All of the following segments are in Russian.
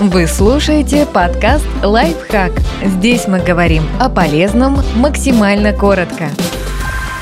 Вы слушаете подкаст «Лайфхак». Здесь мы говорим о полезном максимально коротко.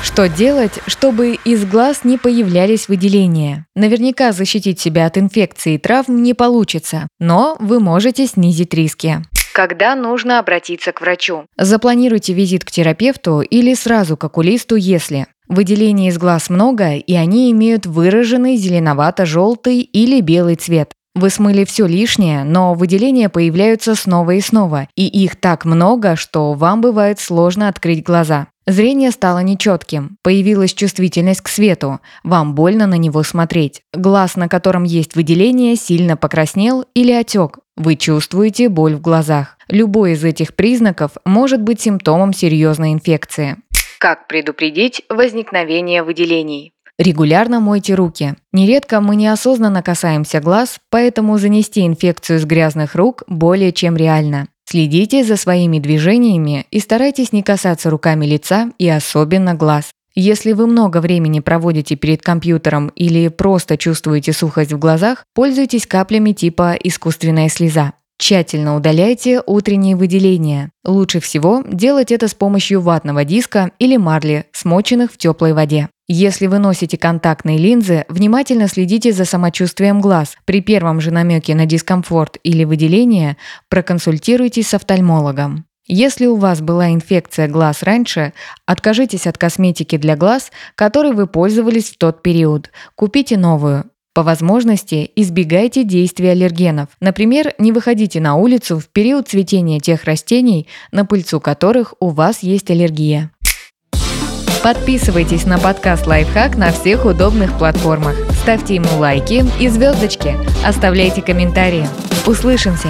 Что делать, чтобы из глаз не появлялись выделения? Наверняка защитить себя от инфекции и травм не получится, но вы можете снизить риски. Когда нужно обратиться к врачу? Запланируйте визит к терапевту или сразу к окулисту, если Выделений из глаз много, и они имеют выраженный зеленовато-желтый или белый цвет. Вы смыли все лишнее, но выделения появляются снова и снова, и их так много, что вам бывает сложно открыть глаза. Зрение стало нечетким, появилась чувствительность к свету, вам больно на него смотреть. Глаз, на котором есть выделение, сильно покраснел или отек. Вы чувствуете боль в глазах. Любой из этих признаков может быть симптомом серьезной инфекции. Как предупредить возникновение выделений? Регулярно мойте руки. Нередко мы неосознанно касаемся глаз, поэтому занести инфекцию с грязных рук более чем реально. Следите за своими движениями и старайтесь не касаться руками лица и особенно глаз. Если вы много времени проводите перед компьютером или просто чувствуете сухость в глазах, пользуйтесь каплями типа искусственная слеза. Тщательно удаляйте утренние выделения. Лучше всего делать это с помощью ватного диска или марли, смоченных в теплой воде. Если вы носите контактные линзы, внимательно следите за самочувствием глаз. При первом же намеке на дискомфорт или выделение проконсультируйтесь с офтальмологом. Если у вас была инфекция глаз раньше, откажитесь от косметики для глаз, которой вы пользовались в тот период. Купите новую. По возможности избегайте действия аллергенов. Например, не выходите на улицу в период цветения тех растений, на пыльцу которых у вас есть аллергия. Подписывайтесь на подкаст «Лайфхак» на всех удобных платформах. Ставьте ему лайки и звездочки. Оставляйте комментарии. Услышимся!